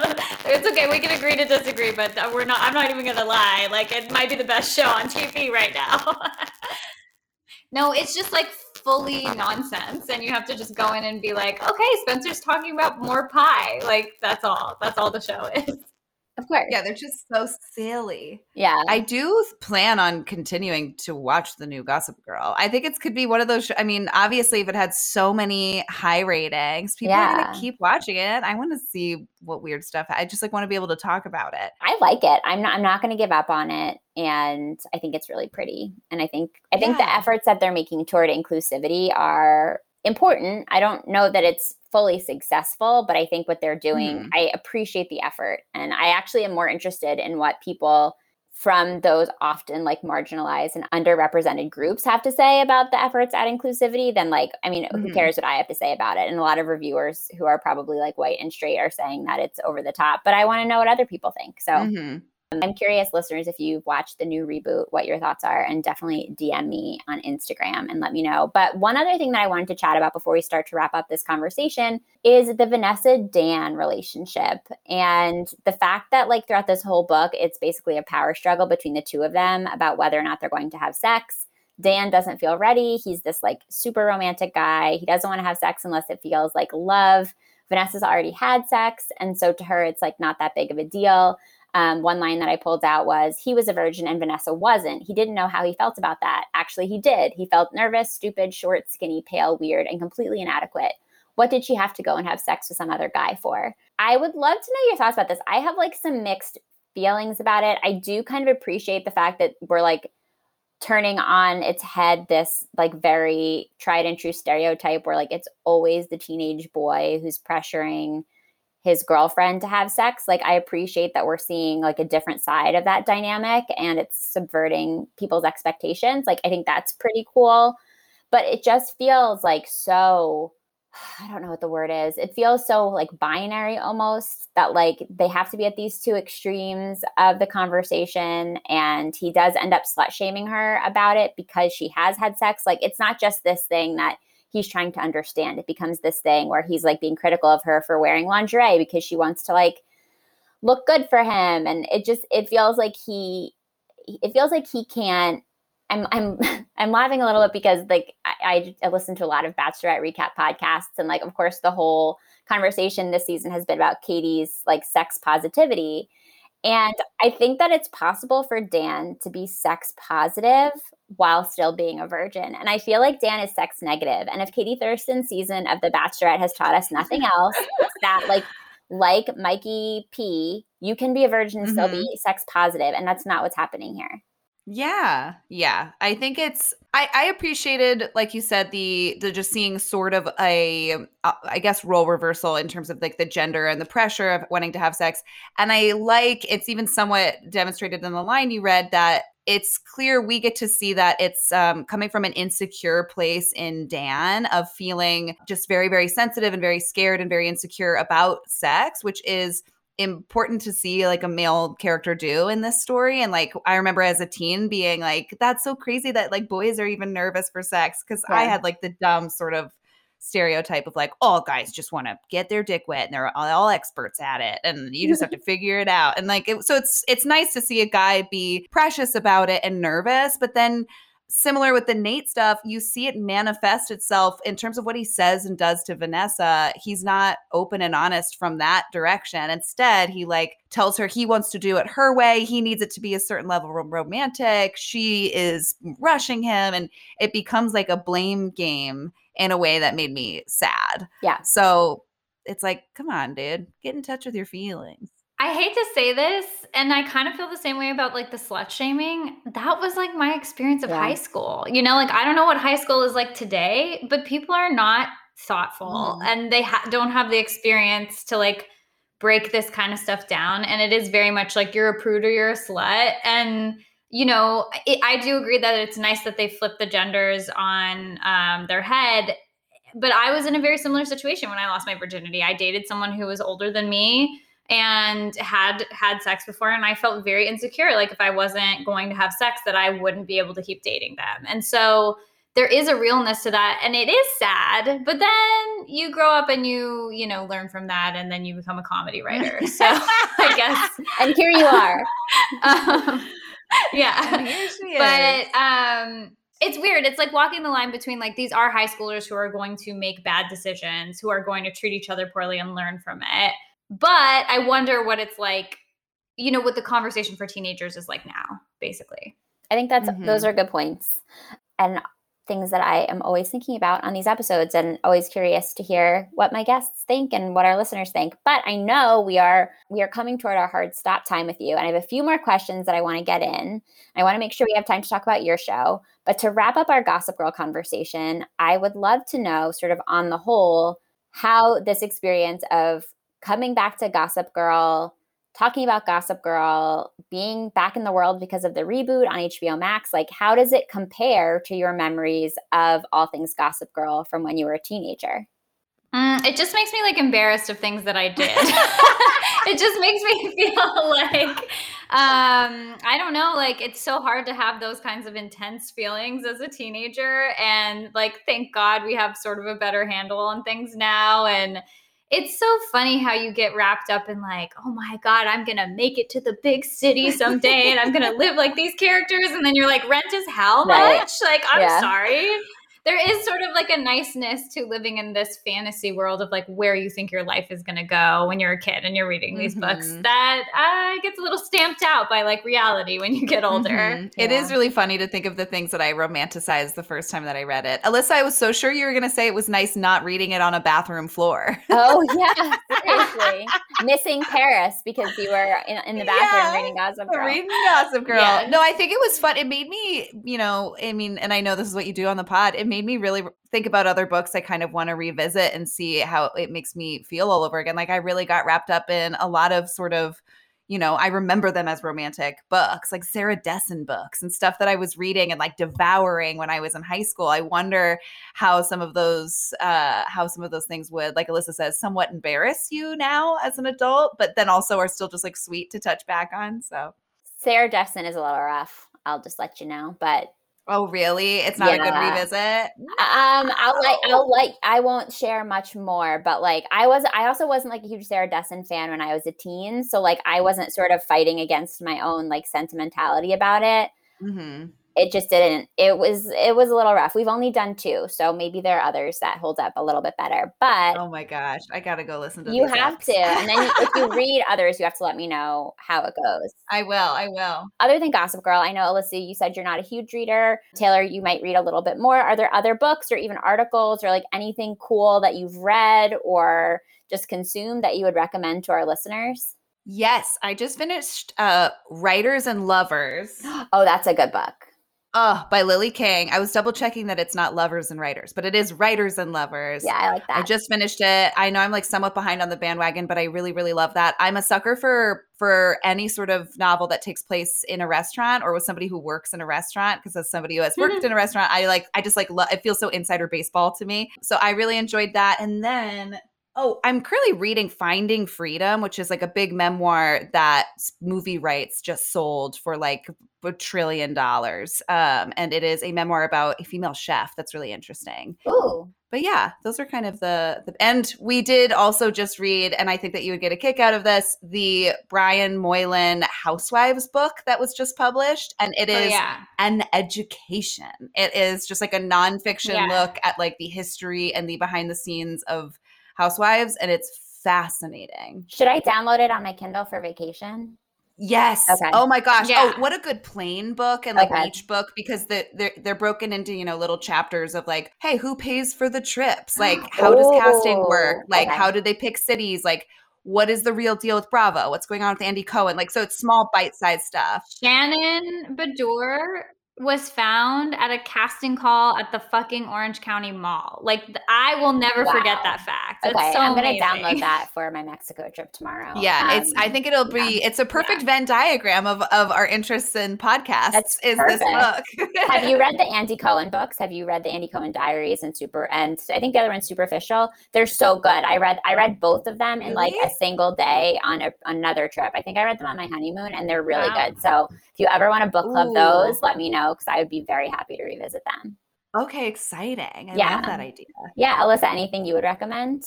it's okay. We can agree to disagree, but we're not I'm not even gonna lie. Like it might be the best show on TV right now. [laughs] no, it's just like fully nonsense and you have to just go in and be like, okay, Spencer's talking about more pie. Like that's all. That's all the show is. Of course. Yeah, they're just so silly. Yeah. I do plan on continuing to watch the new Gossip Girl. I think it could be one of those. Sh- I mean, obviously, if it had so many high ratings, people yeah. are going to keep watching it. I want to see what weird stuff. I just like want to be able to talk about it. I like it. I'm not. I'm not going to give up on it, and I think it's really pretty. And I think I think yeah. the efforts that they're making toward inclusivity are important. I don't know that it's fully successful, but I think what they're doing, mm. I appreciate the effort. And I actually am more interested in what people from those often like marginalized and underrepresented groups have to say about the efforts at inclusivity than like i mean mm-hmm. who cares what i have to say about it and a lot of reviewers who are probably like white and straight are saying that it's over the top but i want to know what other people think so mm-hmm. Um, I'm curious, listeners, if you've watched the new reboot, what your thoughts are, and definitely DM me on Instagram and let me know. But one other thing that I wanted to chat about before we start to wrap up this conversation is the Vanessa Dan relationship and the fact that, like, throughout this whole book, it's basically a power struggle between the two of them about whether or not they're going to have sex. Dan doesn't feel ready. He's this like super romantic guy. He doesn't want to have sex unless it feels like love. Vanessa's already had sex. And so to her, it's like not that big of a deal. Um, one line that I pulled out was, he was a virgin and Vanessa wasn't. He didn't know how he felt about that. Actually, he did. He felt nervous, stupid, short, skinny, pale, weird, and completely inadequate. What did she have to go and have sex with some other guy for? I would love to know your thoughts about this. I have like some mixed feelings about it. I do kind of appreciate the fact that we're like turning on its head this like very tried and true stereotype where like it's always the teenage boy who's pressuring his girlfriend to have sex like i appreciate that we're seeing like a different side of that dynamic and it's subverting people's expectations like i think that's pretty cool. But it just feels like so i don't know what the word is it feels so like binary almost that like they have to be at these two extremes of the conversation and he does end up slut shaming her about it because she has had sex. Like it's not just this thing that he's trying to understand. It becomes this thing where he's like being critical of her for wearing lingerie because she wants to like look good for him. And it just it feels like he it feels like he can't I'm I'm [laughs] I'm laughing a little bit because like I, I listen to a lot of Bachelorette recap podcasts and like of course the whole conversation this season has been about Katie's like sex positivity. And I think that it's possible for Dan to be sex positive while still being a virgin. And I feel like Dan is sex negative. And if Katie Thurston's season of The Bachelorette has taught us nothing else, that like like Mikey P You can be a virgin and Mhm. still be sex positive, and that's not what's happening here. Yeah, yeah. I think it's I I appreciated like you said the the just seeing sort of a uh, guess role reversal in terms of like the gender and the pressure of wanting to have sex. And I like it's even somewhat demonstrated in the line you read that it's clear we get to see that it's um, coming from an insecure place in Dan of feeling just very, very sensitive and very scared and very insecure about sex, which is important to see like a male character do in this story and like i remember as a teen being like that's so crazy that like boys are even nervous for sex because i had like the dumb sort of stereotype of like all guys just want to get their dick wet and they're all, all experts at it and you just have to [laughs] figure it out and like it, so it's it's nice to see a guy be precious about it and nervous but then similar with the Nate stuff, you see it manifest itself in terms of what he says and does to Vanessa. He's not open and honest from that direction. Instead, he like tells her he wants to do it her way. He needs it to be a certain level of romantic. She is rushing him and it becomes like a blame game in a way that made me sad. Yeah. So it's like, come on, dude, get in touch with your feelings. I hate to say this, and I kind of feel the same way about like the slut shaming. That was like my experience of Yeah. high school. You know, like I don't know what high school is like today, but people are not thoughtful Mhm. and they ha- don't have the experience to like break this kind of stuff down. And it is very much like you're a prude or you're a slut. And you know, it, I do agree that it's nice that they flip the genders on um, their head. But I was in a very similar situation when I lost my virginity. I dated someone who was older than me and had had sex before and I felt very insecure like if I wasn't going to have sex that I wouldn't be able to keep dating them. And so there is a realness to that and it is sad, but then you grow up and you, you know, learn from that and then you become a comedy writer. So I [laughs] guess And here you are. [laughs] um, yeah. And here she But um it's weird. It's like walking the line between like these are high schoolers who are going to make bad decisions, who are going to treat each other poorly and learn from it. But I wonder what it's like, you know, what the conversation for teenagers is like now, basically. I think that's those Mhm. are good points. And things that I am always thinking about on these episodes and always curious to hear what my guests think and what our listeners think. But I know we are we are coming toward our hard stop time with you and I have a few more questions that I want to get in. I want to make sure we have time to talk about your show. But to wrap up our Gossip Girl conversation, I would love to know sort of on the whole how this experience of coming back to Gossip Girl talking about Gossip Girl, being back in the world because of the reboot on HBO Max, like how does it compare to your memories of all things Gossip Girl from when you were a teenager? Mm, it just makes me like embarrassed of things that I [laughs] did. [laughs] it just makes me [laughs] feel like um I don't know, like it's so hard to have those kinds of intense feelings as a teenager and like thank God we have sort of a better handle on things now and it's so funny how you get wrapped up in like, oh my God, I'm gonna make it to the big city someday and I'm gonna live like these characters. And then you're like, rent is how Right. much? Like, I'm Yeah. sorry there is sort of like a niceness to living in this fantasy world of like where you think your life is going to go when you're a kid and you're reading these books Mhm. that uh, gets a little stamped out by like reality when you get older. Mhm. It is really funny to think of the things that I romanticized the first time that I read it. Alyssa, I was so sure you were going to say it was nice not reading it on a bathroom floor. Oh [laughs] yeah, seriously. Missing Paris because you were in, in the bathroom Yeah. reading Gossip Girl. Reading Gossip Girl. Yeah. No, I think it was fun. It made me, you know, I mean, and I know this is what you do on the pod. It made me really think about other books I kind of want to revisit and see how it makes me feel all over again. Like I really got wrapped up in a lot of sort of, you know, I remember them as romantic books, like Sarah Dessen books and stuff that I was reading and like devouring when I was in high school. I wonder how some of those uh how some of those things would, like Alyssa says, somewhat embarrass you now as an adult, but then also are still just like sweet to touch back on. So Sarah Dessen is a little rough. I'll just let you know, but Oh, really? It's not a good revisit. Um, I'll like, I'll like, I won't share much more, but like, I was, I also wasn't like a huge Sarah Dessen fan when I was a teen, so like, I wasn't sort of fighting against my own like sentimentality about it. hmm It just didn't. It was, it was a little rough. We've only done two, so maybe there are others that hold up a little bit better. But Oh my gosh, I gotta go listen to. you have apps. to, and then you, if you [laughs] read others, you have to let me know how it goes. I will. I will. other than Gossip Girl, I know Alyssa, you said you're not a huge reader. Taylor, you might read a little bit more. Are there other books or even articles or like anything cool that you've read or just consumed that you would recommend to our listeners? Yes, I just finished uh Writers and Lovers. [gasps] Oh, that's a good book. Oh, by Lily King. I was double checking that it's not lovers and writers, but it is writers and lovers. Yeah, I like that. I just finished it. I know I'm like somewhat behind on the bandwagon, but I really, really love that. I'm a sucker for for any sort of novel that takes place in a restaurant or with somebody who works in a restaurant. Because as somebody who has worked Mm-hmm. in a restaurant, I like I just like lo- it feels so insider baseball to me. So I really enjoyed that. And then Oh, I'm currently reading Finding Freedom, which is like a big memoir that movie rights just sold for like a trillion dollars. Um, and it is a memoir about a female chef that's really interesting. Ooh. But yeah, those are kind of the, the and we did also just read, and I think that you would get a kick out of this, the Brian Moylan Housewives book that was just published. And it is Oh, yeah. an education. It is just like a nonfiction Yeah. look at like the history and the behind the scenes of housewives, and it's fascinating. Should I download it on my Kindle for vacation? Yes. Okay. Oh my gosh. Oh, yeah. Oh, what a good plane book and like Okay. beach book because the, they're they're broken into you know little chapters of like, hey, who pays for the trips? Like, [gasps] how does casting work? Oh, Like, okay. how do they pick cities? Like, what is the real deal with Bravo? What's going on with Andy Cohen? Like, so it's small bite sized stuff. Shannon Beador was found at a casting call at the fucking Orange County Mall. Like I will never forget that fact. That's Okay, so I'm gonna amazing. download that for my Mexico trip tomorrow. Yeah, it's. I Um, think it'll be. It's a perfect Venn diagram of of our interests in podcasts. That's is this book? [laughs] Have you read the [laughs] Andy Cohen books? Have you read the Andy Cohen Diaries and Super? And I think the other one's Superficial. They're so good. I read I read both of them in like a single day on a, another trip. I think I read them on my honeymoon, and they're really Wow. good. So if you ever want to book club Ooh. those, let me know because I would be very happy to revisit them. okay, exciting. I Yeah. love that idea. Yeah, Alyssa, anything you would recommend?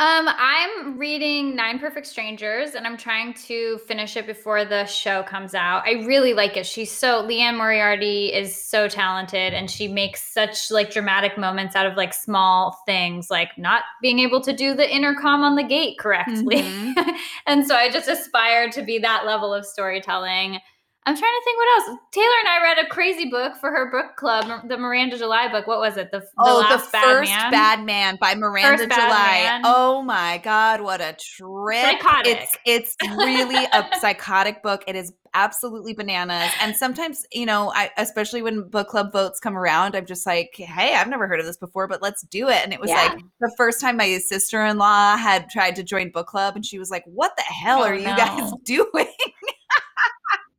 Um, I'm reading Nine Perfect Strangers and I'm trying to finish it before the show comes out. I really like it. She's so Liane Moriarty is so talented and she makes such like dramatic moments out of like small things, like not being able to do the intercom on the gate correctly. Mhm. [laughs] and so I just aspire to be that level of storytelling. I'm trying to think what else. Taylor and I read a crazy book for her book club, the Miranda July book. What was it? The, the oh, last the first Bad Man. Bad Man by Miranda First July. Oh my God, what a trip! Psychotic. It's it's really a [laughs] psychotic book. It is absolutely bananas. And sometimes, you know, I especially when book club votes come around, I'm just like, hey, I've never heard of this before, but let's do it. And it was Yeah. like the first time my sister in law had tried to join book club, and she was like, "What the hell Oh, are you guys [laughs] doing?"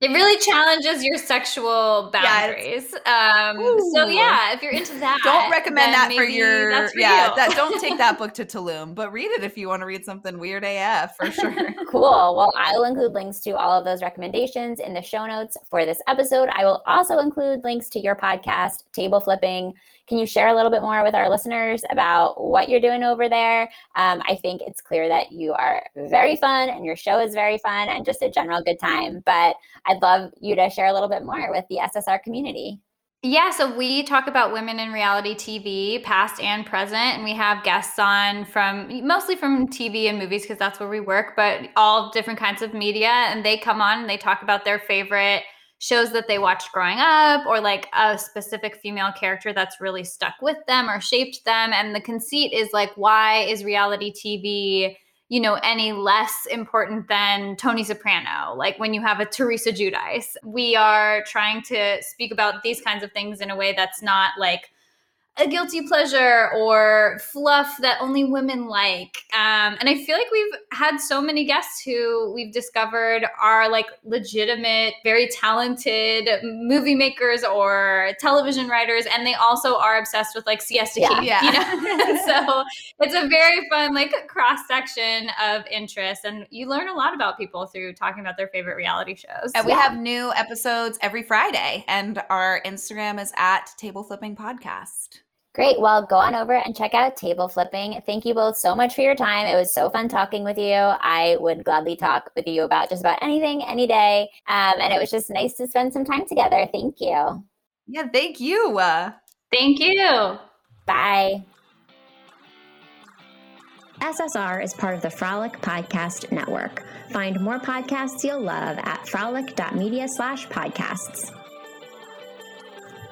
It really challenges your sexual Yeah, boundaries. um, so yeah, if you're into that, don't recommend that for your that's for yeah. you. That, don't [laughs] take that book to Tulum, but read it if you want to read something weird AF for sure. [laughs] Cool. Well, I will include links to all of those recommendations in the show notes for this episode. I will also include links to your podcast, Table Flipping. Can you share a little bit more with our listeners about what you're doing over there? Um, I think it's clear that you are very fun and your show is very fun and just a general good time. But I'd love you to share a little bit more with the SSR community. Yeah, so we talk about women in reality TV, past and present, and we have guests on from mostly from TV and movies because that's where we work, but all different kinds of media. And they come on and they talk about their favorite shows that they watched growing up or like a specific female character that's really stuck with them or shaped them. And the conceit is like, why is reality TV? you know, any less important than Tony Soprano, like when you have a Teresa Giudice. We are trying to speak about these kinds of things in a way that's not like a guilty pleasure or fluff that only women like. Um, and I feel like we've had so many guests who we've discovered are like legitimate, very talented movie makers or television writers, and they also are obsessed with like Siesta Yeah. Key. Yeah. You know, [laughs] so it's a very fun like cross section of interests, and you learn a lot about people through talking about their favorite reality shows. And we Yeah. have new episodes every Friday, and our Instagram is at Table Flipping Podcast. Great. Well, go on over and check out Table Flipping. Thank you both so much for your time. It was so fun talking with you. I would gladly talk with you about just about anything, any day. Um, and it was just nice to spend some time together. Thank you. Yeah, thank you. Uh, Thank you. Bye. SSR is part of the Frolic Podcast Network. Find more podcasts you'll love at frolic.media slash podcasts.